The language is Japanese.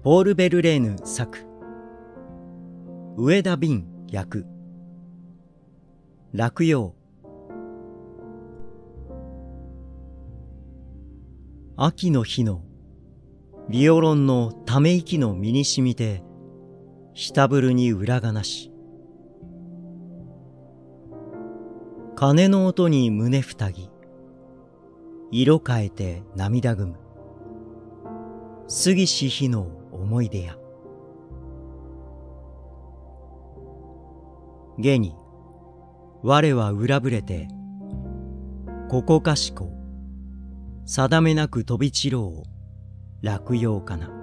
ポール・ベルレーヌ作。上田瓶役。落葉。秋の日の。ビオロンのため息の身にしみて。ひたぶるに裏がなし。鐘の音に胸ふたぎ。色変えて涙ぐむ。過ぎし日の。思い出や。下に我は裏ぶれてここかしこ定めなく飛び散ろう落葉かな。